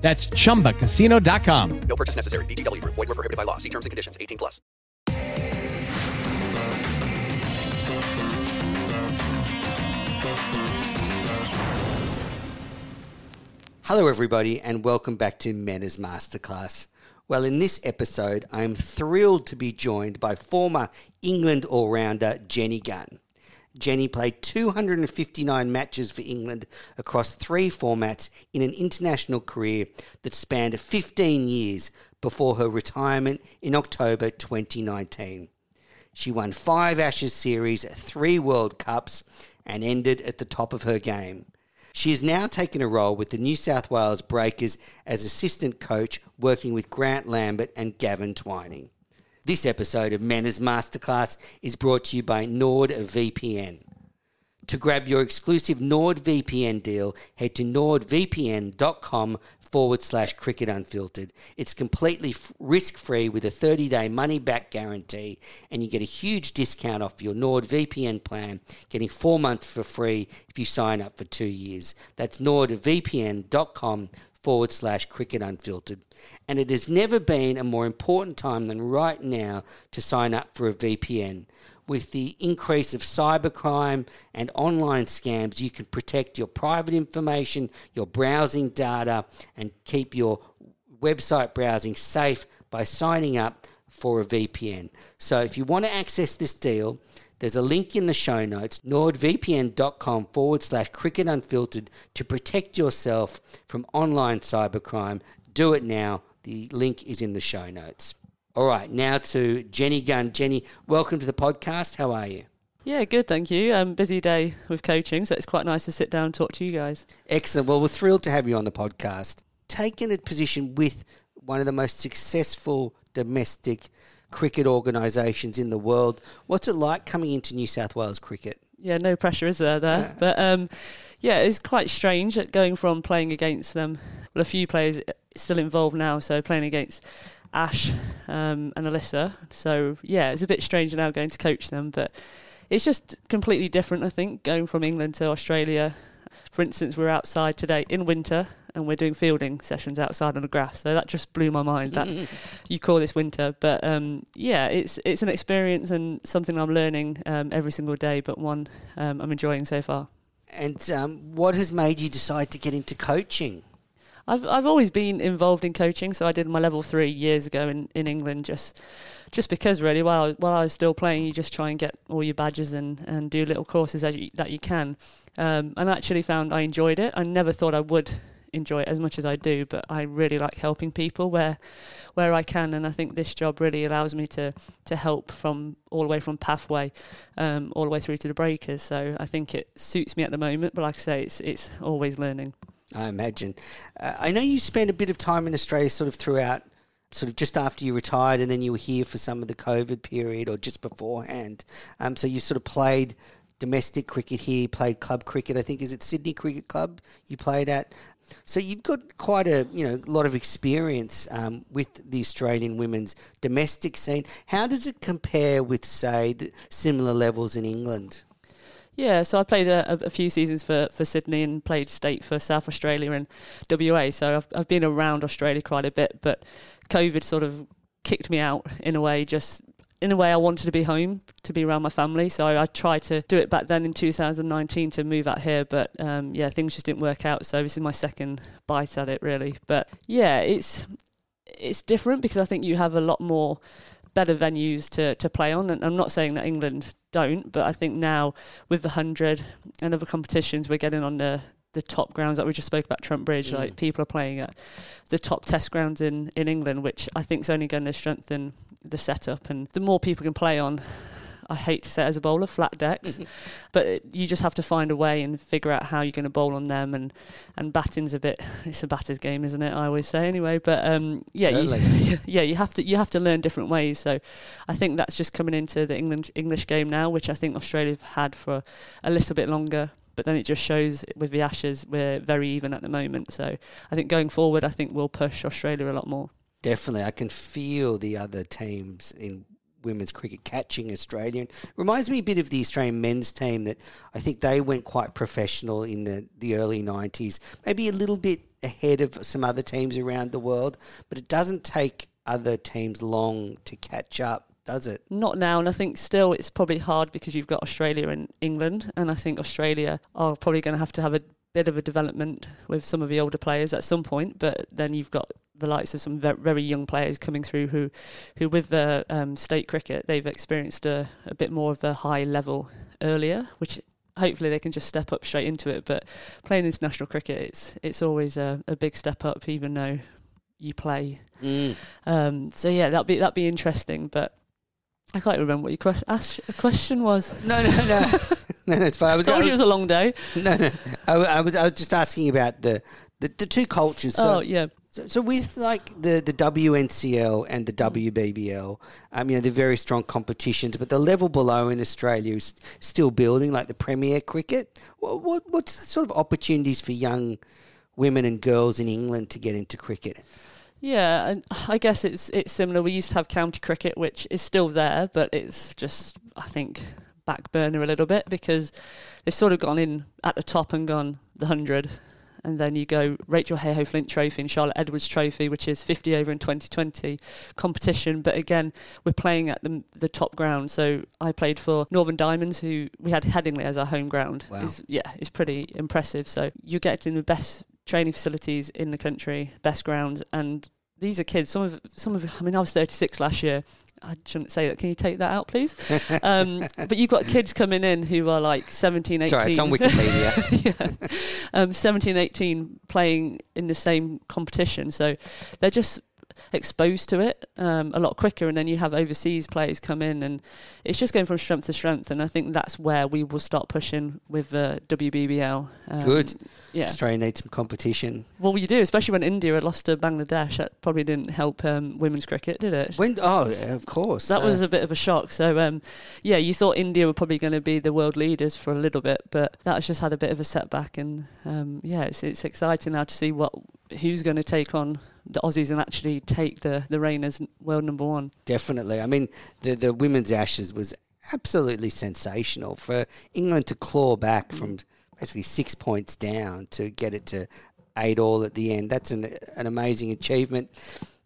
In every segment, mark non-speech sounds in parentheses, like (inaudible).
That's chumbacasino.com. No purchase necessary. VGW Group. Void were prohibited by law. See terms and conditions. 18 plus. Hello, everybody, and welcome back to Menners Masterclass. Well, in this episode, I am thrilled to be joined by former England all rounder Jenny Gunn. Jenny played 259 matches for England across three formats in an international career that spanned 15 years before her retirement in October 2019. She won five Ashes series, three World Cups, and ended at the top of her game. She has now taken a role with the New South Wales Breakers as assistant coach, working with Grant Lambert and Gavin Twining. This episode of Menners Masterclass is brought to you by NordVPN. To grab your exclusive NordVPN deal, head to nordvpn.com forward slash cricket unfiltered. It's completely f- risk free with a 30 day money back guarantee, and you get a huge discount off your NordVPN plan, getting four months for free if you sign up for two years. That's nordvpn.com forward slash cricket unfiltered. And it has never been a more important time than right now to sign up for a VPN. With the increase of cybercrime and online scams, you can protect your private information, your browsing data, and keep your website browsing safe by signing up for a VPN. So if you want to access this deal, there's a link in the show notes, nordvpn.com forward slash cricket unfiltered to protect yourself from online cybercrime. Do it now. The link is in the show notes. All right, now to Jenny Gunn. Jenny, welcome to the podcast. How are you? Yeah, good, thank you. Um, busy day with coaching, so it's quite nice to sit down and talk to you guys. Excellent. Well, we're thrilled to have you on the podcast. Taking a position with one of the most successful domestic cricket organisations in the world. What's it like coming into New South Wales cricket? Yeah, no pressure is there there, but um, yeah, it's quite strange going from playing against them. Well, a few players still involved now, so playing against Ash um, and Alyssa. So yeah, it's a bit strange now going to coach them, but it's just completely different. I think going from England to Australia. For instance, we're outside today in winter and we're doing fielding sessions outside on the grass. So that just blew my mind. That (laughs) you call this winter, but um, yeah, it's it's an experience and something I'm learning um, every single day, but one um, I'm enjoying so far. And um, what has made you decide to get into coaching? I've I've always been involved in coaching, so I did my level three years ago in, in England just just because really while I, while I was still playing, you just try and get all your badges and, and do little courses that you, that you can. Um, and I actually found I enjoyed it. I never thought I would enjoy it as much as I do, but I really like helping people where where I can, and I think this job really allows me to to help from all the way from pathway, um, all the way through to the breakers. So I think it suits me at the moment, but like I say, it's it's always learning. I imagine. Uh, I know you spent a bit of time in Australia, sort of throughout, sort of just after you retired, and then you were here for some of the COVID period or just beforehand. Um, so you sort of played domestic cricket here, played club cricket. I think is it Sydney Cricket Club you played at. So you've got quite a you know lot of experience um, with the Australian women's domestic scene. How does it compare with say similar levels in England? Yeah, so I played a, a, few seasons for, for Sydney and played state for South Australia and WA. So I've, I've been around Australia quite a bit, but COVID sort of kicked me out in a way, just in a way, I wanted to be home to be around my family. So I, I tried to do it back then in 2019 to move out here, but um, yeah, things just didn't work out. So this is my second bite at it, really. But yeah, it's it's different because I think you have a lot more better venues to, to play on. And I'm not saying that England don't, but I think now with the 100 and other competitions, we're getting on the, the top grounds that we just spoke about Trent Bridge. Mm. Like people are playing at the top test grounds in, in England, which I think is only going to strengthen the setup. And the more people can play on, I hate to say it as a bowler, flat decks, (laughs) but it, you just have to find a way and figure out how you're going to bowl on them. And, and batting's a bit, it's a batter's game, isn't it? I always say anyway. But um, yeah, you, (laughs) yeah, you have to you have to learn different ways. So I think that's just coming into the England English game now, which I think Australia have had for a little bit longer but then it just shows with the Ashes we're very even at the moment. So I think going forward, I think we'll push Australia a lot more. Definitely, I can feel the other teams in women's cricket catching Australian. Reminds me a bit of the Australian men's team that I think they went quite professional in the, the early 90s, maybe a little bit ahead of some other teams around the world, but it doesn't take other teams long to catch up. Does it? Not now, and I think still it's probably hard because you've got Australia and England, and I think Australia are probably going to have to have a bit of a development with some of the older players at some point, but then you've got the likes of some very young players coming through who, who with the um, state cricket, they've experienced a, a bit more of a high level earlier, which hopefully they can just step up straight into it. But playing international cricket, it's it's always a, a big step up, even though you play. Mm. Um, so yeah, that'd be that'd be interesting. But I can't remember what your que- question was. No, no, no, (laughs) no, no. It's fine. I was. Told you it was a long day. No, no. I, I was. I was just asking about the the, the two cultures. So, oh yeah. So, so with like the, the WNCL and the WBBL, um, you know, they're very strong competitions, but the level below in Australia is still building, like the Premier Cricket. What, what what's the sort of opportunities for young women and girls in England to get into cricket? Yeah, and I guess it's it's similar. We used to have county cricket, which is still there, but it's just I think back burner a little bit because they've sort of gone in at the top and gone the hundred and then you go Rachel Heyhoe Flint Trophy and Charlotte Edwards Trophy, which is 50 over in 2020 competition. But again, we're playing at the, the top ground. So I played for Northern Diamonds, who we had Headingley as our home ground. Wow. It's, yeah, it's pretty impressive. So you get in the best training facilities in the country, best grounds, and these are kids. Some of some of I mean, I was 36 last year, I shouldn't say that. Can you take that out, please? Um, (laughs) but you've got kids coming in who are like 17, 18. Sorry, it's on Wikipedia. (laughs) yeah. Um, 17, 18 playing in the same competition. So they're just exposed to it um, a lot quicker, and then you have overseas players come in, and it's just going from strength to strength. And I think that's where we will start pushing with uh, WBBL. Um, Good. Yeah. Australia needs some competition. Well, you do, especially when India had lost to Bangladesh. That probably didn't help um, women's cricket, did it? When, oh, of course. That uh, was a bit of a shock. So, um, yeah, you thought India were probably going to be the world leaders for a little bit, but that has just had a bit of a setback. And um, yeah, it's, it's exciting now to see what who's going to take on the Aussies and actually take the, the reign as world number one. Definitely. I mean, the, the women's Ashes was absolutely sensational for England to claw back mm. from basically six points down to get it to eight all at the end. That's an, an amazing achievement.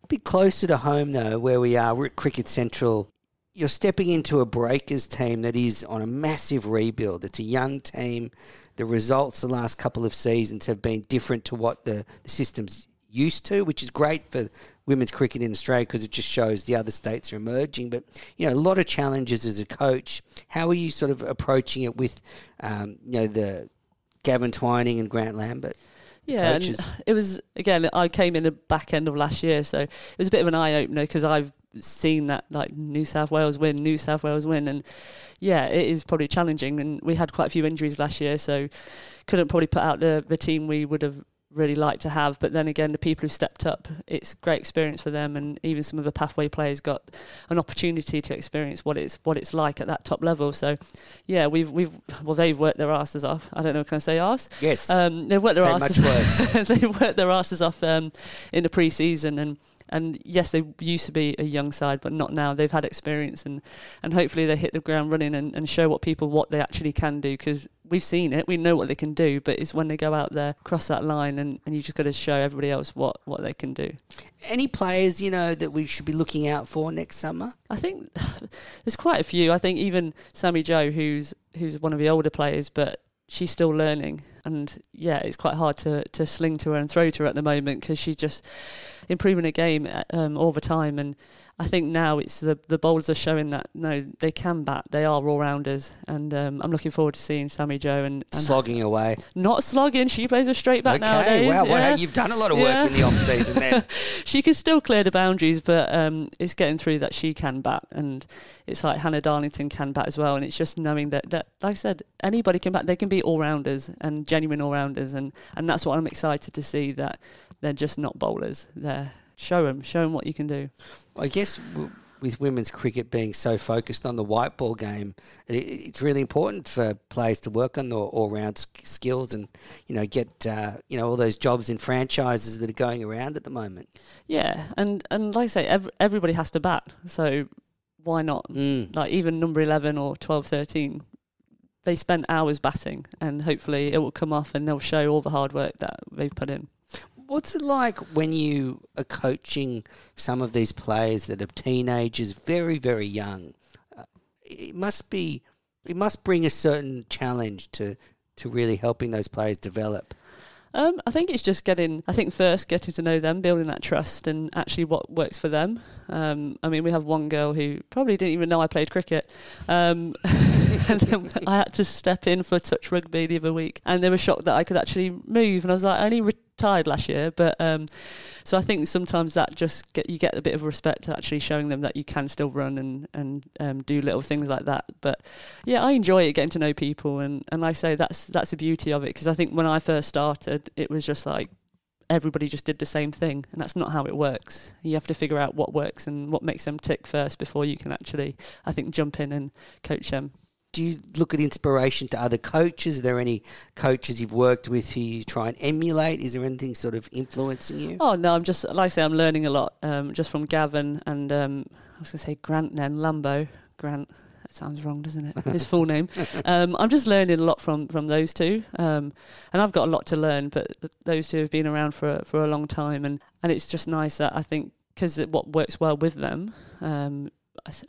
A bit closer to home, though, where we are, we're at Cricket Central. You're stepping into a Breakers team that is on a massive rebuild. It's a young team. The results the last couple of seasons have been different to what the, the system's used to, which is great for women's cricket in Australia because it just shows the other states are emerging. But you know, a lot of challenges as a coach. How are you sort of approaching it with, um, you know, the Gavin Twining and Grant Lambert? Yeah, and it was again. I came in the back end of last year, so it was a bit of an eye opener because I've seen that like New South Wales win, New South Wales win, and yeah, it is probably challenging. And we had quite a few injuries last year, so couldn't probably put out the the team we would have really like to have. But then again, the people who stepped up, it's great experience for them, and even some of the pathway players got an opportunity to experience what it's what it's like at that top level. So, yeah, we've we've well they've worked their asses off. I don't know, can I say arse? Yes. Um, they've worked their Say asses. (laughs) they've worked their asses off um, in the pre-season and. And yes, they used to be a young side, but not now. They've had experience, and, and hopefully they hit the ground running and, and show what people what they actually can do. Because we've seen it, we know what they can do, but it's when they go out there, cross that line, and, and you just got to show everybody else what, what they can do. Any players, you know, that we should be looking out for next summer? I think (sighs) there's quite a few. I think even Sammy-Jo, who's who's one of the older players, but she's still learning, and yeah, it's quite hard to to sling to her and throw to her at the moment because she's just improving her game um, all the time. And I think now it's the the bowlers are showing that no, they can bat. They are all rounders, and um, I'm looking forward to seeing Sammy-Jo and, and Slogging away. not slogging. She plays a straight bat okay, nowadays. wow, wow, yeah. you've done a lot of work Yeah. in the off season then. (laughs) she can still clear the boundaries, but um, it's getting through that she can bat, and it's like Hannah Darlington can bat as well, and it's just knowing that, that like I said, anybody can bat. They can be all rounders and genuine all rounders, and and that's what I'm excited to see that they're just not bowlers. They're show them, show them what you can do. I guess w- with women's cricket being so focused on the white ball game, it, it's really important for players to work on their all-round sk- skills and you know get uh, you know all those jobs in franchises that are going around at the moment. Yeah, and and like I say, ev- everybody has to bat, so why not? Mm. Like even number eleven or 12, 13, they spent hours batting, and hopefully it will come off, and they'll show all the hard work that they've put in. What's it like when you are coaching some of these players that are teenagers, very very young? Uh, It must be, it must bring a certain challenge to to really helping those players develop. Um, I think it's just getting. I think first getting to know them, building that trust, and actually what works for them. Um, I mean, we have one girl who probably didn't even know I played cricket, um, (laughs) and then I had to step in for touch rugby the other week, and they were shocked that I could actually move, and I was like, I only retired last year, but um, so I think sometimes that just get you get a bit of respect actually showing them that you can still run and and um, do little things like that. But yeah, I enjoy it getting to know people, and and I say that's that's the beauty of it because I think when I first started, it was just like everybody just did the same thing, and that's not how it works. You have to figure out what works and what makes them tick first before you can actually, I think, jump in and coach them. Do you look at inspiration to other coaches? Are there any coaches you've worked with who you try and emulate? Is there anything sort of influencing you? Oh no, I'm just like I say, I'm learning a lot um, just from Gavin and um, I was going to say Grant then Lambo Grant. That sounds wrong, doesn't it? His full name. (laughs) Um, I'm just learning a lot from from those two, um, and I've got a lot to learn. But th- those two have been around for for a long time, and and it's just nice that I think because what works well with them.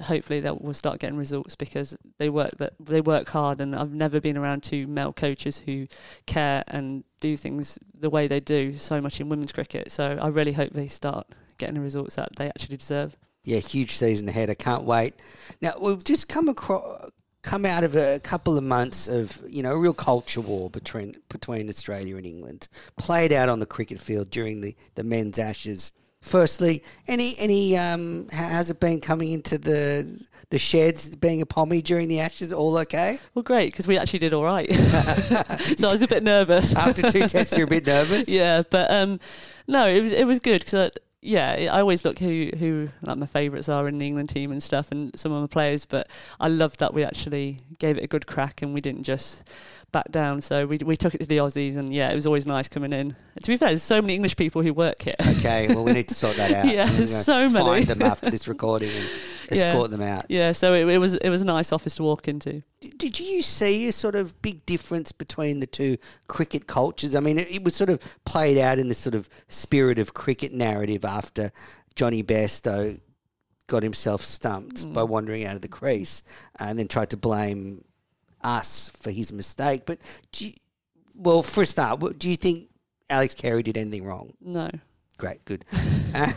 Hopefully that we'll start getting results because they work that they work hard and I've never been around two male coaches who care and do things the way they do so much in women's cricket. So I really hope they start getting the results that they actually deserve. Yeah, huge season ahead. I can't wait. Now we've just come across, come out of a couple of months of you know a real culture war between between Australia and England, played out on the cricket field during the the men's Ashes. Firstly, any any um, how has it been coming into the the sheds, being a pommy during the Ashes? All okay? Well, great because we actually did all right. (laughs) (laughs) so I was a bit nervous After two tests, you're a bit nervous. (laughs) yeah, but um, no, it was it was good because yeah, I always look who who like my favourites are in the England team and stuff, and some of my players. But I loved that we actually gave it a good crack and we didn't just back down. So we we took it to the Aussies, and yeah, it was always nice coming in. To be fair, there's so many English people who work here. Okay, well we need to sort that (laughs) out. Yeah, so many. Find them (laughs) after this recording and Yeah. escort them out. yeah, so it, it was it was a nice office to walk into. Did you see a sort of big difference between the two cricket cultures? I mean, it, it was sort of played out in this sort of spirit of cricket narrative after Jonny Bairstow got himself stumped mm. by wandering out of the crease and then tried to blame us for his mistake. But do you, well, for a start, do you think Alex Carey did anything wrong? No. Great, good. Uh,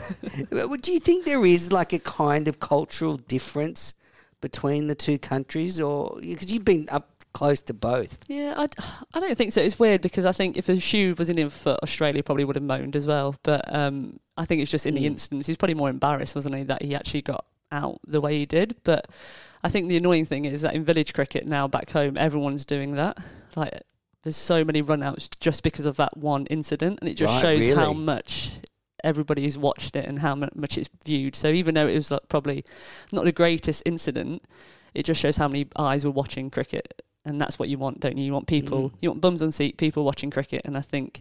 (laughs) do you think there is like a kind of cultural difference between the two countries, or because you've been up close to both? Yeah, I, I don't think so. It's weird because I think if a shoe was in him for Australia, probably would have moaned as well. But um, I think it's just in the Mm. instance, he's probably more embarrassed, wasn't he, that he actually got out the way he did. But I think the annoying thing is that in village cricket now back home, everyone's doing that. Like there's so many runouts just because of that one incident, and it just Right, shows how really? much everybody's watched it and how mu- much it's viewed. So even though it was like probably not the greatest incident, it just shows how many eyes were watching cricket, and that's what you want, don't you? You want people, Mm. you want bums on seat, people watching cricket, and I think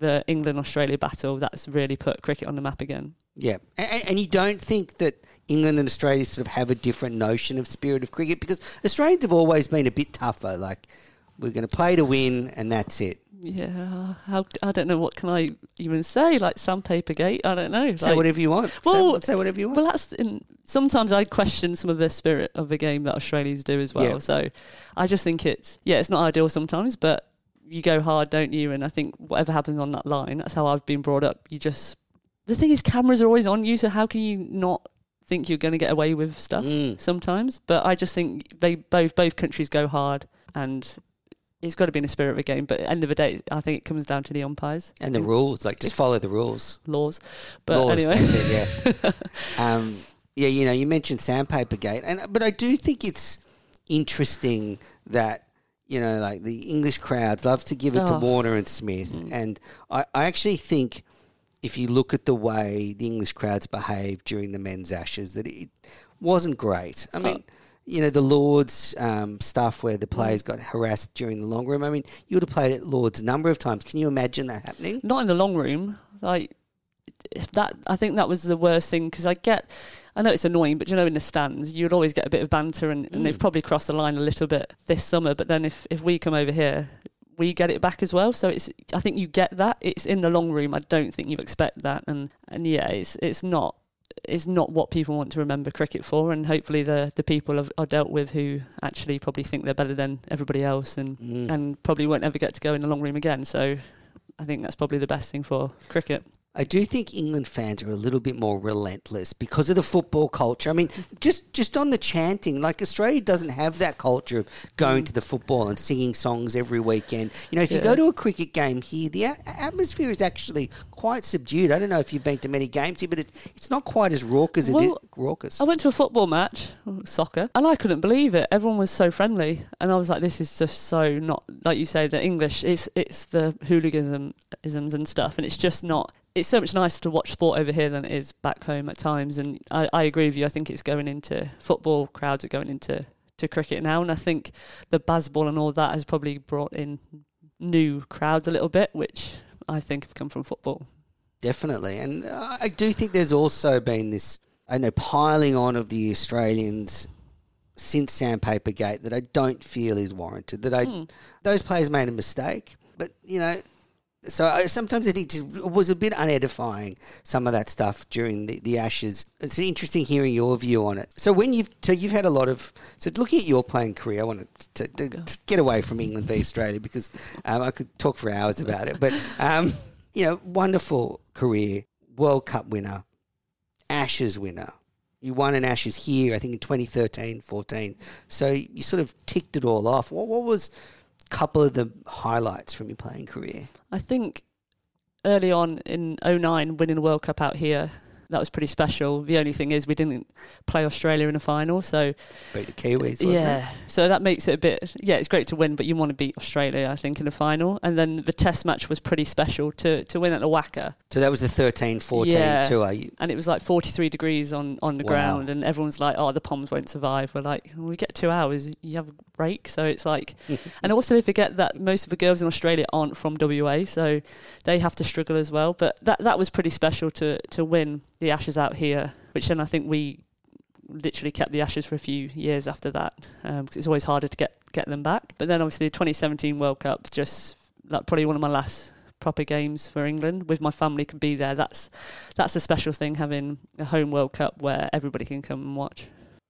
the England Australia battle that's really put cricket on the map again. Yeah, and, and you don't think that England and Australia sort of have a different notion of spirit of cricket because Australians have always been a bit tougher. Like we're going to play to win, and that's it. Yeah, how I don't know what can I even say. Like sandpaper gate, I don't know. Say like- whatever you want. Well, say, say whatever you want. Well, that's in, sometimes I question some of the spirit of the game that Australians do as well. Yeah. So I just think it's yeah, it's not ideal sometimes, but you go hard, don't you? And I think whatever happens on that line, that's how I've been brought up. You just the thing is, cameras are always on you, so how can you not think you're going to get away with stuff Mm. sometimes? But I just think they both both countries go hard, and it's got to be in the spirit of the game. But at the end of the day, I think it comes down to the umpires and the rules, like just follow the rules. laws. But laws, anyway, that's it, yeah. (laughs) um, yeah, you know, you mentioned Sandpaper Gate, and but I do think it's interesting that you know, like the English crowds love to give it to Oh. Warner and Smith, and I, I actually think if you look at the way the English crowds behaved during the men's Ashes, that it wasn't great. I mean. You know the Lords um, stuff where the players got harassed during the long room. I mean, you would have played at Lords a number of times. Can you imagine that happening? not in the long room. Like that, I think that was the worst thing because I get, I know it's annoying, but you know, in the stands, you'd always get a bit of banter, and, and they've probably crossed the line a little bit this summer. But then if if we come over here, we get it back as well. So it's, I think you get that. It's in the long room. I don't think you expect that, and and yeah, it's it's not. It's not what people want to remember cricket for, and hopefully the the people are dealt with who actually probably think they're better than everybody else, and Mm. and probably won't ever get to go in the long room again. So I think that's probably the best thing for cricket. I do think England fans are a little bit more relentless because of the football culture. I mean, just just on the chanting, like Australia doesn't have that culture of going to the football and singing songs every weekend. You know, if you go to a cricket game here, the a- atmosphere is actually quite subdued. I don't know if you've been to many games here, but it, it's not quite as raucous. Well, it is, raucous. I went to a football match, soccer, and I couldn't believe it. Everyone was so friendly, and I was like, "This is just so not like you say the English. It's it's the hooliganism isms and stuff, and it's just not. It's so much nicer to watch sport over here than it is back home at times. And I, I agree with you. I think it's going into football. Crowds are going into to cricket now, and I think the baseball and all that has probably brought in new crowds a little bit, which I think have come from football. Definitely. And I do think there's also been this, I know, piling on of the Australians since Sandpaper Gate that I don't feel is warranted. That I, hmm. those players made a mistake, but you know, so I, sometimes I think it was a bit unedifying some of that stuff during the, the Ashes. It's interesting hearing your view on it. So when you've so you've had a lot of so looking at your playing career, I want to, to, to get away from England v Australia because um, I could talk for hours about it. But um, you know, wonderful career, World Cup winner, Ashes winner. You won an Ashes here, I think in 2013, 14. So you sort of ticked it all off. What, what was couple of the highlights from your playing career? I think early on in 09, winning the World Cup out here, that was pretty special. The only thing is we didn't play Australia in a final, so Beat the Kiwis, wasn't yeah, so that makes it a bit. Yeah, it's great to win, but you want to beat Australia, I think, in the final. And then the Test match was pretty special to to win at the WACA. So that was the 13, 14 Yeah. tour. And it was like 43 degrees on on the Wow. ground, and everyone's like, "Oh, the Poms won't survive." We're like, well, "We get two hours, you have a break." So it's like, (laughs) and also they forget that most of the girls in Australia aren't from WA, so they have to struggle as well. But that that was pretty special to to win the Ashes out here, which then I think we literally kept the Ashes for a few years after that um, because it's always harder to get get them back. But then obviously the 2017 World Cup, just like probably one of my last proper games for England with my family could be there. That's that's a special thing having a home World Cup where everybody can come and watch.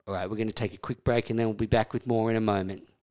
all right, we're going to take a quick break and then we'll be back with more in a moment.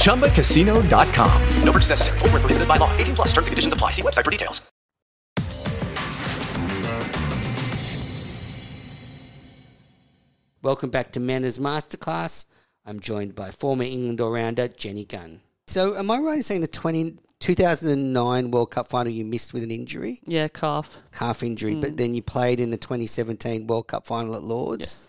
ChumbaCasino.com. No purchase necessary. Void where prohibited by law. 18 plus terms and conditions apply. See website for details. Welcome back to Menners Masterclass. I'm joined by former England all-rounder Jenny Gunn. So, am I right in saying the 20, 2009 World Cup final you missed with an injury, Yeah, calf. calf injury, but mm. then you played in the 2017 World Cup final at Lords?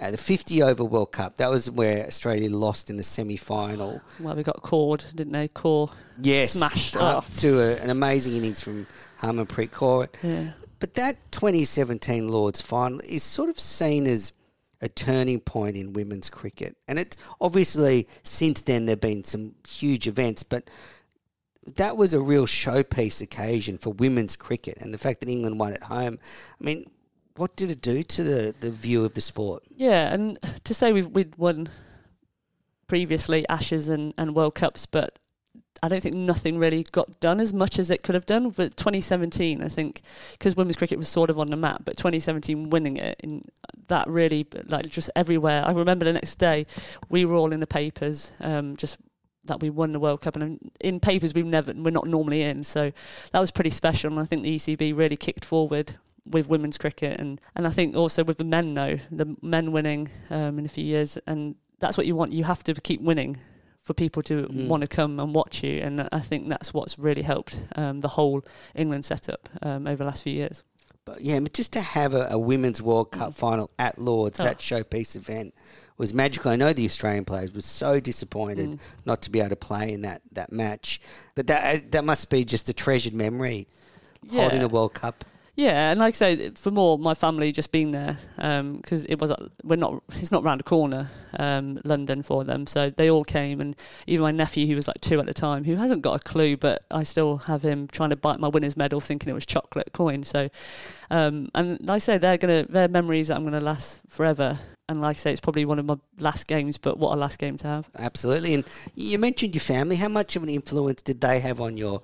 Uh, the 50 over World Cup, that was where Australia lost in the semi final. Well, we got cord, didn't they? Core. Yes, Smashed up off. to a, an amazing innings from Harmanpreet Kaur. Yeah. But that 2017 Lords final is sort of seen as a turning point in women's cricket. And it obviously since then there have been some huge events, but that was a real showpiece occasion for women's cricket and the fact that England won at home. I mean, what did it do to the, the view of the sport? Yeah, and to say we've we'd won previously Ashes and, and World Cups, but I don't think nothing really got done as much as it could have done. But 2017, I think, because women's cricket was sort of on the map, but 2017 winning it, in that really, like just everywhere. I remember the next day, we were all in the papers, um, just that we won the World Cup, and in papers we've never, we're not normally in, so that was pretty special. And I think the ECB really kicked forward with women's cricket, and and I think also with the men now, the men winning um, in a few years, and that's what you want. You have to keep winning for people to want to come and watch you, and I think that's what's really helped um, the whole England setup um, over the last few years. But yeah, but just to have a, a women's World Cup final at Lords, Oh. that showpiece event was magical. I know the Australian players were so disappointed Mm. not to be able to play in that, that match, but that uh, that must be just a treasured memory holding Yeah. the World Cup. Yeah, and like I say, for more, my family just being there because it was we're not it's not round the corner, um, London for them. So they all came, and even my nephew, who was like two at the time, who hasn't got a clue, but I still have him trying to bite my winner's medal, thinking it was chocolate coin. So, um, and like I say, they're gonna they're memories that I'm gonna last forever. And like I say, it's probably one of my last games, but what a last game to have. Absolutely. And you mentioned your family. How much of an influence did they have on your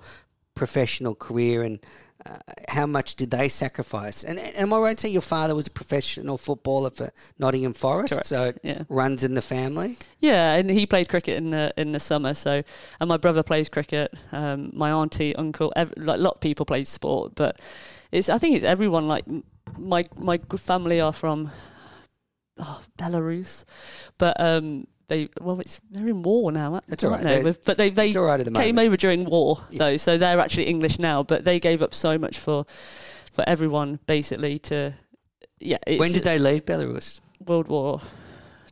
professional career and uh, how much did they sacrifice? And, and am I right to say your father was a professional footballer for Nottingham Forest? Correct, So yeah. runs in the family? Yeah, and he played cricket in the in the summer. So, and my brother plays cricket. Um, my auntie, uncle, ev- like a lot of people play sport, but it's I think it's everyone. Like my my family are from oh, Belarus, but um, they well, it's they're in war now. That's all right. they? But they they it's all right at the came over during war though, so they're actually English now. But they gave up so much for for everyone basically to yeah. It's When did they leave Belarus? World War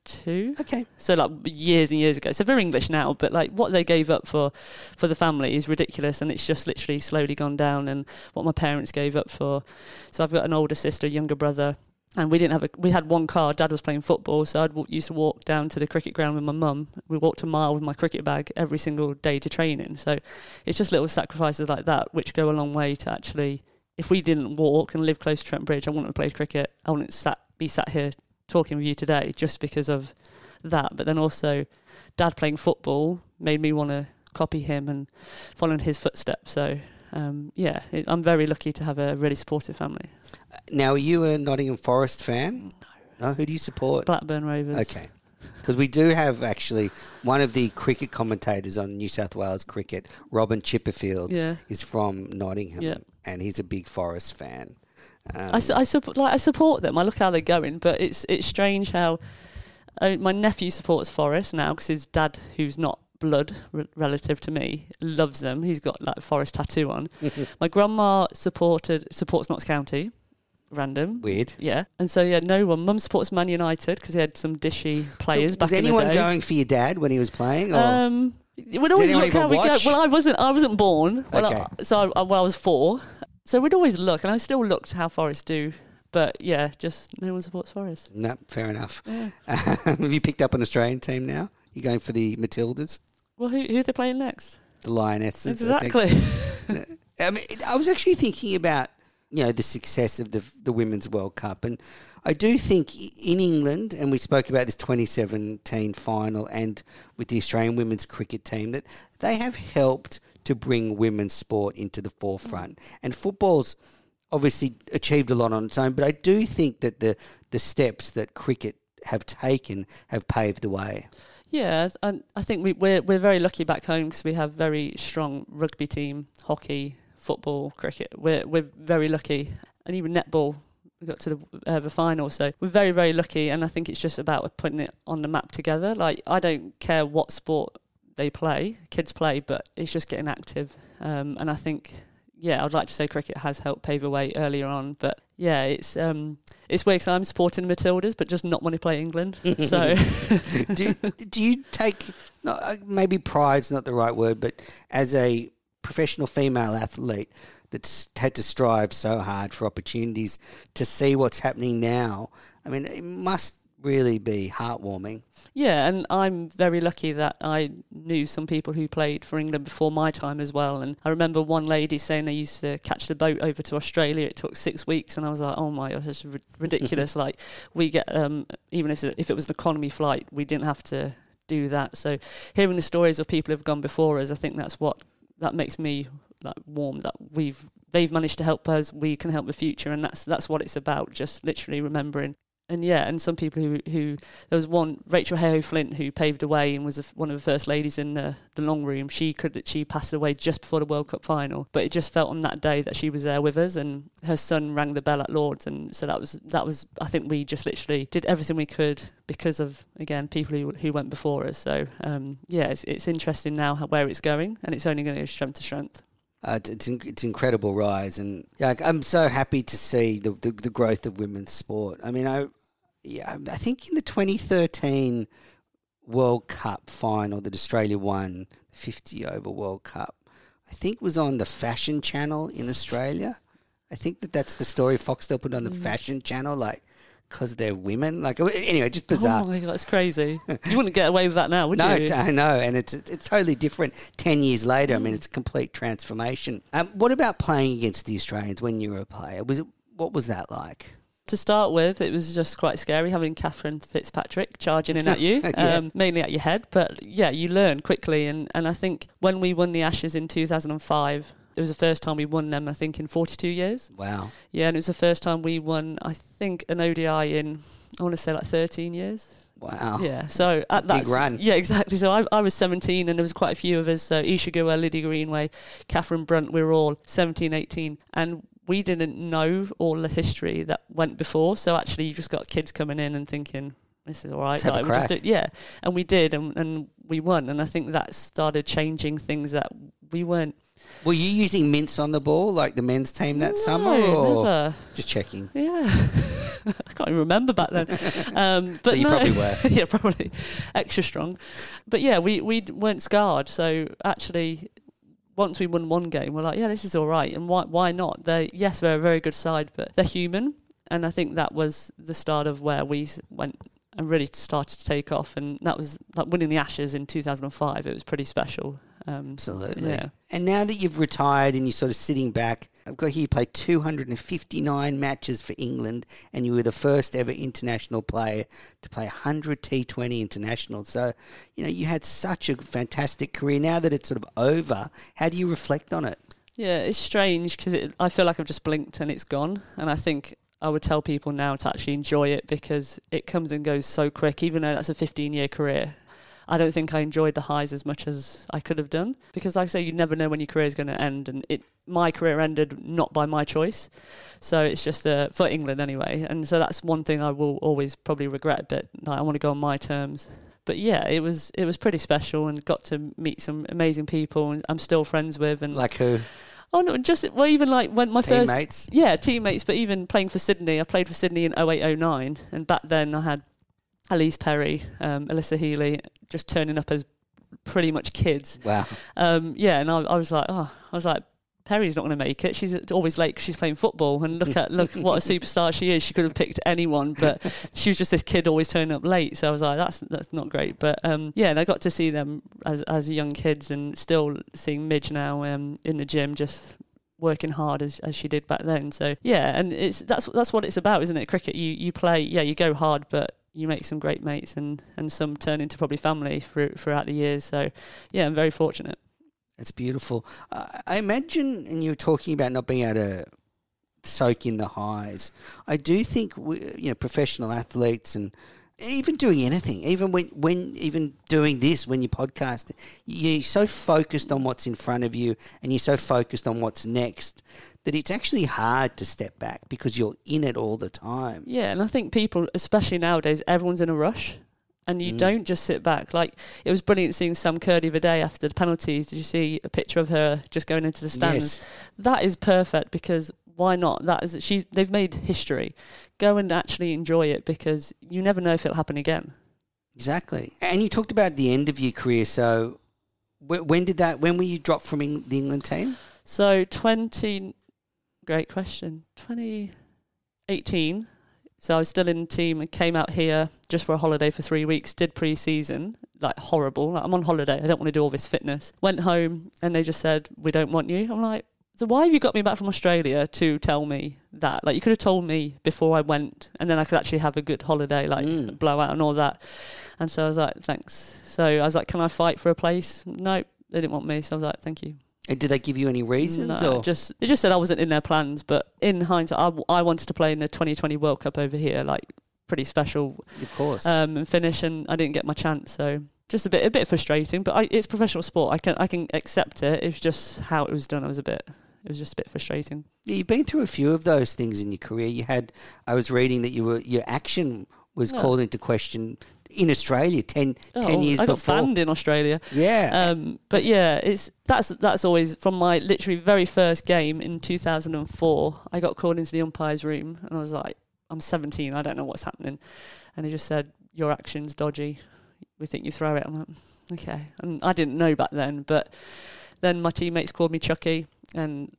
Two? Okay. So like years and years ago. So they're English now, but like what they gave up for for the family is ridiculous, and it's just literally slowly gone down. And what my parents gave up for. So I've got an older sister, younger brother. And we didn't have a. We had one car. Dad was playing football, so I would used to walk down to the cricket ground with my mum. We walked a mile with my cricket bag every single day to training. So it's just little sacrifices like that which go a long way to actually. If we didn't walk and live close to Trent Bridge, I wouldn't have played cricket. I wouldn't sat be sat here talking with you today just because of that. But then also, dad playing football made me want to copy him and follow in his footsteps. So, um, yeah, it, I'm very lucky to have a really supportive family. Now, are you a Nottingham Forest fan? No. No? Who do you support? Blackburn Rovers. Okay. Because we do have actually one of the cricket commentators on New South Wales cricket, Robin Chipperfield, Yeah. is from Nottingham, Yeah. and he's a big Forest fan. Um, I, su- I, sup- like, I support them. I look how they're going, but it's it's strange how uh, my nephew supports Forest now because his dad, who's not blood re- relative to me, loves them. He's got like Forest tattoo on. (laughs) my grandma supported supports Notts County. Random. Weird. Yeah, and so yeah, no one. Mum supports Man United because he had some dishy players So back was in anyone the day. going for your dad when he was playing? Or? Um, we'd always anyone look how we go. Well, I wasn't. I wasn't born. Well, Okay. I, so I, well, I was four. So we'd always look, and I still looked how Forest do. But yeah, just no one supports Forest. no, fair enough. (laughs) have you picked up an Australian team now? You going for the Matildas, Well, who who are they playing next? the Lionesses? Exactly. I mean, I was actually thinking about you know the success of the the Women's World Cup, and I do think in England, and we spoke about this 2017 final, and with the Australian women's cricket team, that they have helped to bring women's sport into the forefront, mm. and football's obviously achieved a lot on its own, but I do think that the the steps that cricket have taken have paved the way. Yeah, and I think we, we're we're very lucky back home because we have very strong rugby team, hockey, football, cricket. We're we're very lucky, and even netball. We got to the, uh, the final, so we're very very lucky. And I think it's just about putting it on the map together. Like I don't care what sport they play, kids play, but it's just getting active. Um, and I think, yeah, I'd like to say cricket has helped pave the way earlier on, but yeah, it's um, it's weird 'cause I'm supporting the Matildas, but just not want to play England. so. (laughs) do, do you take no, uh, maybe pride's not the right word, but as a professional female athlete that's had to strive so hard for opportunities to see what's happening now, I mean, it must really be heartwarming. Yeah, and I'm very lucky that I knew some people who played for England before my time as well. And I remember one lady saying they used to catch the boat over to Australia. It took six weeks, and I was like, "Oh my gosh, that's ridiculous!" (laughs) like we get um, even if if it was an economy flight, we didn't have to do that. So hearing the stories of people who've gone before us, I think that's what that makes me like warm that we've they've managed to help us. We can help the future, and that's that's what it's about. Just literally remembering and yeah, and some people who who there was one Rachel Heyhoe Flint who paved the way and was a, one of the first ladies in the, the long room. She could she passed away just before the World Cup final, but it just felt on that day that she was there with us, and her son rang the bell at Lords, and so that was that was I think we just literally did everything we could because of again people who who went before us. So um, yeah, it's it's interesting now how, where it's going, and it's only going to go strength to strength. Uh, it's, in- it's incredible rise, and yeah, I'm so happy to see the, the, the growth of women's sport. I mean, I yeah, um, I think in the 2013 World Cup final that Australia won, the 50 over World Cup, I think was on the Fashion Channel in Australia. I think that that's the story Foxtel put on the mm. Fashion Channel, like because they're women. Like anyway, just bizarre. Oh my god, that's crazy! you wouldn't get away with that now, would No, you? No, I know, and it's it's totally different. Ten years later, I mean, mm. it's a complete transformation. Um, what about playing against the Australians when you were a player? Was it what was that like? To start with, it was just quite scary having Cathryn Fitzpatrick charging in at you, (laughs) Yeah. um, mainly at your head. But yeah, you learn quickly. And, and I think when we won the Ashes in 2005, it was the first time we won them, I think, in 42 years. Wow, Yeah, and it was the first time we won, I think, an ODI in, I want to say like 13 years. wow, Yeah, so at that big run. Yeah, exactly. So I, I was 17, and there was quite a few of us. So Isa Guha, Lydia Greenway, Catherine Brunt. We were all 17, 18, and we didn't know all the history that went before. So actually, you just got kids coming in and thinking. This is all right. Let's have a like, we'll just do- yeah, and we did, and, and we won, and I think that started changing things that we weren't. Were you using mints on the ball like the men's team that summer, No, or never. (laughs) just checking? Yeah, (laughs) I can't even remember back then. (laughs) Um, but So you no. probably were. yeah, probably extra strong. But yeah, we we weren't scarred. So actually, once we won one game, we're like, yeah, this is all right. And why why not? They yes, they're a very good side, but they're human. And I think that was the start of where we went and really started to take off. And that was like winning the Ashes in 2005. It was pretty special. Um, Absolutely. Yeah. And now that you've retired and you're sort of sitting back, I've got here you played 259 matches for England and you were the first ever international player to play 100 T20 internationals. So, you know, you had such a fantastic career. Now that it's sort of over, how do you reflect on it? Yeah, it's strange because it, I feel like I've just blinked and it's gone. And I think I would tell people now to actually enjoy it because it comes and goes so quick. Even though that's a 15 year career, I don't think I enjoyed the highs as much as I could have done because, like I say, you never know when your career is going to end. And it, my career ended not by my choice, so it's just uh, for England anyway. And so that's one thing I will always probably regret a bit. Like, I want to go on my terms. But yeah, it was it was pretty special and got to meet some amazing people and I'm still friends with and Like who? Oh no, just well, even like when my Teammates? first yeah teammates, but even playing for Sydney, I played for Sydney in 08, 09, and back then I had Ellyse Perry, um, Alyssa Healy, just turning up as pretty much kids. Wow. Um, yeah, and I, I was like, oh, I was like, Perry's not going to make it. She's always late 'cause she's playing football, and look at look what a (laughs) superstar she is. She could have picked anyone, but she was just this kid always turning up late. So I was like, that's that's not great. But um, yeah, and I got to see them as as young kids, and still seeing Midge now um, in the gym, just working hard as, as she did back then. So yeah, and it's that's that's what it's about, isn't it? Cricket, you you play, yeah, you go hard, but you make some great mates, and and some turn into probably family through, throughout the years. So yeah, I'm very fortunate. It's beautiful. Uh, I imagine, and you were talking about not being able to soak in the highs. I do think we, you know professional athletes and even doing anything, even when when even doing this when you podcast, you're so focused on what's in front of you and you're so focused on what's next that it's actually hard to step back because you're in it all the time. Yeah, and I think people, especially nowadays, everyone's in a rush. And you Mm. don't just sit back. Like it was brilliant seeing Sam Kerr the other day after the penalties. Did you see a picture of her just going into the stands? Yes. That is perfect because why not? That is she. They've made history. Go and actually enjoy it because you never know if it'll happen again. Exactly. And you talked about the end of your career. So wh- when did that? When were you dropped from Eng- the England team? So twenty, great question. Twenty eighteen. So I was still in the team and came out here just for a holiday for three weeks. Did pre-season like horrible. Like, I'm on holiday. I don't want to do all this fitness. Went home and they just said we don't want you. I'm like. So why have you got me back from Australia to tell me that? Like you could have told me before I went, and then I could actually have a good holiday, like Mm. blowout and all that. And so I was like, thanks. So I was like, can I fight for a place? No, they didn't want me. So I was like, thank you. And did they give you any reasons? No, just it just said I wasn't in their plans. But in hindsight, I, I wanted to play in the 2020 World Cup over here, like pretty special, of course. um, and finish, and I didn't get my chance. So just a bit a bit frustrating. But I, it's professional sport. I can I can accept it. It's just how it was done. I was a bit. It was just a bit frustrating. Yeah, you've been through a few of those things in your career. You had, I was reading that you were your action was Yeah. called into question in Australia 10, 10 years Oh, I got before. banned in Australia. Yeah. Um, but yeah, it's that's that's always from my literally very first game in 2004. I got called into the umpire's room, and I was like, "I'm 17. I don't know what's happening," and he just said, "Your action's dodgy. We think you throw it." I'm like, "Okay," and I didn't know back then, but then my teammates called me Chucky, and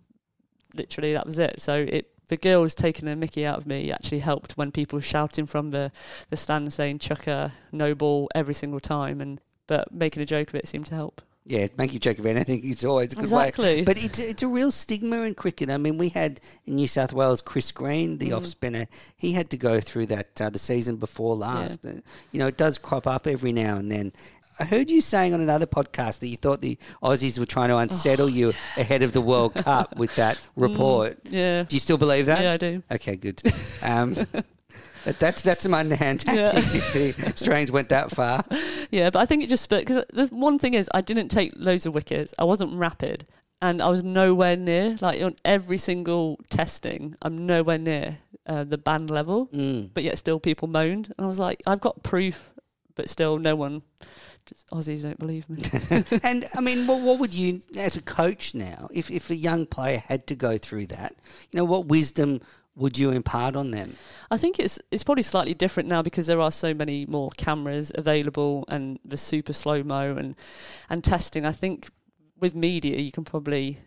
literally that was it. So it. The girls taking a mickey out of me actually helped when people were shouting from the, the stand saying chucker, no ball every single time and but making a joke of it seemed to help. Yeah, make you joke of anything (laughs) is always a good way. Exactly. But it's it's a real stigma in cricket. I mean, we had in New South Wales Chris Green, the Mm. off spinner. He had to go through that uh, the season before last. Uh, You know, it does crop up every now and then. I heard you saying on another podcast that you thought the Aussies were trying to unsettle you ahead of the World (laughs) Cup with that report. Oh. Mm, Yeah. Do you still believe that? Yeah, I do. Okay, good. Um, (laughs) but that's that's some underhand tactics if the (laughs) Australians went that far. Yeah, but I think it just because the one thing is I didn't take loads of wickets. I wasn't rapid, and I was nowhere near like on every single testing. I'm nowhere near uh, the band level, Mm. but yet still people moaned, and I was like, I've got proof, but still no one. Just, Aussies don't believe me. (laughs) (laughs) and I mean, what, what would you, as a coach now, if, if a young player had to go through that, you know, what wisdom would you impart on them? I think it's it's probably slightly different now because there are so many more cameras available and the super slow mo and and testing. I think with media you can probably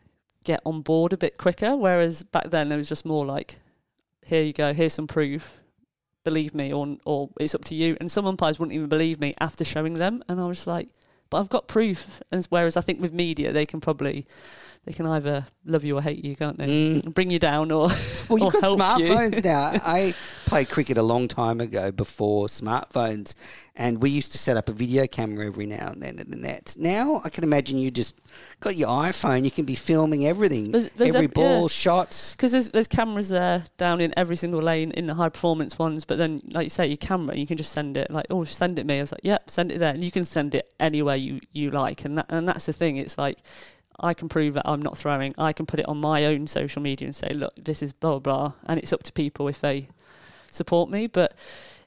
get on board a bit quicker, whereas back then it was just more like, here you go, here's some proof, believe me, or or it's up to you. And some umpires wouldn't even believe me after showing them, and I was like, but I've got proof. And whereas I think with media they can probably they can either love you or hate you, can't they? Bring you down or Mm. Well, you've (laughs) or got help you. smartphones now. (laughs) I played cricket a long time ago before smartphones, and we used to set up a video camera every now and then at the nets. Now I can imagine you just got your iPhone, you can be filming everything, There's- there's every ev- ball, yeah. shots. Because there's, there's cameras there down in every single lane in the high performance ones, but then, like you say, your camera, you can just send it, like, oh, send it me. I was like, yep, send it there. And you can send it anywhere you, you like. And, that, and that's the thing. It's like, I can prove that I'm not throwing. I can put it on my own social media and say, look, this is blah, blah, blah. And it's up to people if they support me. But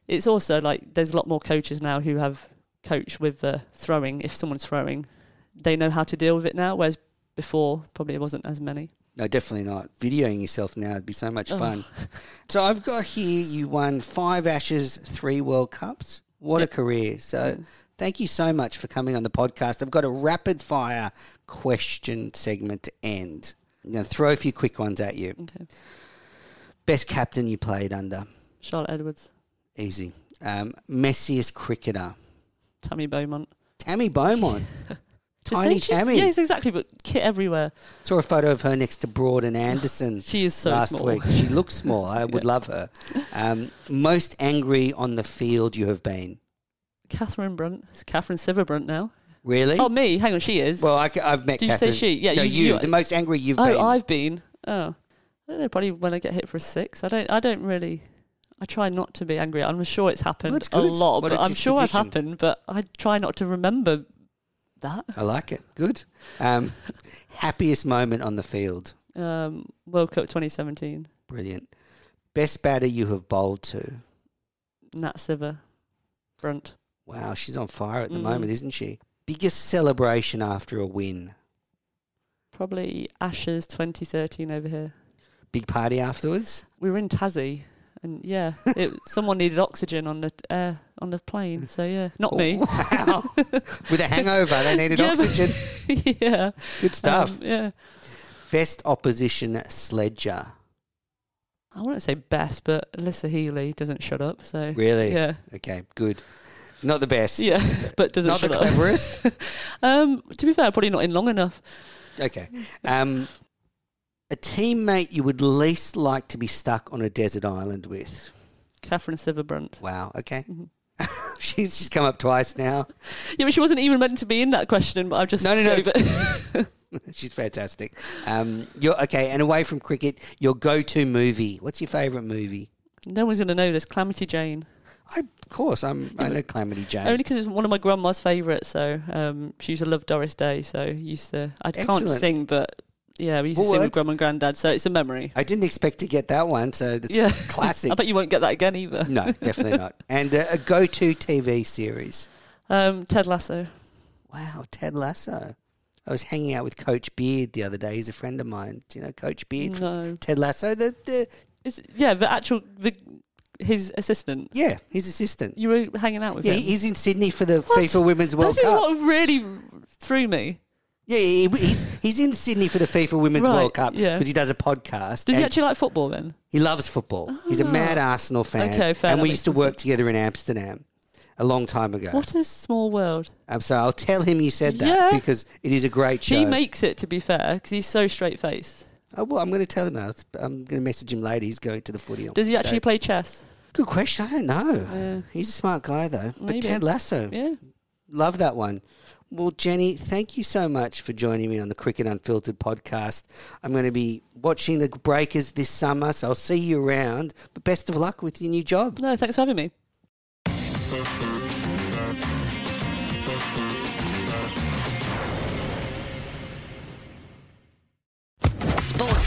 it's also like, there's a lot more coaches now who have coached with the throwing. If someone's throwing, they know how to deal with it now, whereas before, probably it wasn't as many. No, definitely not. Videoing yourself now would be so much Oh. fun. So I've got here you won five Ashes, three World Cups. What a career. So mm. Thank you so much for coming on the podcast. I've got a rapid fire question segment to end. I'm going to throw a few quick ones at you. Okay. Best captain you played under? Charlotte Edwards, Easy. Um, messiest cricketer? Tammy Beaumont. Tammy Beaumont. (laughs) Tiny Tammy. Yes, exactly, but kit everywhere. Saw a photo of her next to Broad and Anderson. (laughs) She is so last small. week. She looks small. I would (laughs) love her. Um, most angry on the field you have been? Katherine Brunt. It's Katherine Sciver-Brunt now. Really? Oh, me? Hang on, she is. Well, I, have met Did you say she? Yeah, no, you- you. you- the most angry you've oh, been. Oh, I've been. Oh, I don't know. Probably when I get hit for a six. I don't. I don't really. I try not to be angry. I'm sure it's happened That's a lot, What but I'm sure I've happened. But I try not to remember that. I like it. Good. Um, (laughs) happiest moment on the field? Um, World Cup 2017. Brilliant. Best batter you have bowled to? Nat Sciver, Brunt. Wow, she's on fire at the Mm. moment, isn't she? Biggest celebration after a win? Probably Ashes 2013 over here. Big party afterwards? We were in Tassie, and yeah, it, (laughs) someone needed oxygen on the uh, on the plane. So yeah, not me. Wow. (laughs) With a hangover, they needed Yeah, but- oxygen. (laughs) yeah, Good stuff. Um, yeah. Best opposition sledger? I wouldn't say best, but Alyssa Healy doesn't shut up. So Really? yeah, Okay, good. Not the best. yeah, (laughs) but doesn't Not the up. cleverest. (laughs) um, to be fair, probably not in long enough. okay. Um, a teammate you would least like to be stuck on a desert island with? Katherine Sciver-Brunt. Wow. Okay. Mm-hmm. (laughs) she's just come up twice now. Yeah, but she wasn't even meant to be in that question. But I've just No, no, no. she's fantastic. Um, you're okay. And away from cricket, your go-to movie. What's your favourite movie? no one's going to know this. Calamity Jane. I, of course, I'm. I know Calamity Jane. Only because it's one of my grandma's favourites. So um, she used to love Doris Day. So used to. I can't sing, but yeah, we used to sing with grandma and granddad. So it's a memory. I didn't expect to get that one, so that's yeah, classic. (laughs) I bet you won't get that again either. no, definitely not. (laughs) And uh, a go-to TV series. Um, Ted Lasso. Wow, Ted Lasso. I was hanging out with Coach Beard the other day. He's a friend of mine. Do you know Coach Beard? from No, Ted Lasso. The, the it's, yeah, the actual the, his assistant. yeah, his assistant. You were hanging out with Yeah, him. he's in Sydney for the What? FIFA Women's World Cup. this is Cup. what really threw me. Yeah, he- he's he's in Sydney for the FIFA Women's Right, World Cup yeah. because he does a podcast. Does he and actually like football then? he loves football. He's a mad Arsenal fan. Okay, fair, and that we makes used to more work together in Amsterdam a long time ago. What a small world. Um, so I'll tell him you said that Yeah. because it is a great show. He makes it, to be fair, because he's so straight faced. Oh, well, I'm going to tell him that. I'm going to message him later. He's going to the footy. Does he actually Saturday. play chess? Good question. I don't know. Yeah. He's a smart guy though. But Maybe. Ted Lasso, Yeah. love that one. Well, Jenny, thank you so much for joining me on the Cricket Unfiltered podcast. I'm going to be watching the Breakers this summer, so I'll see you around. But best of luck with your new job. No, thanks for having me.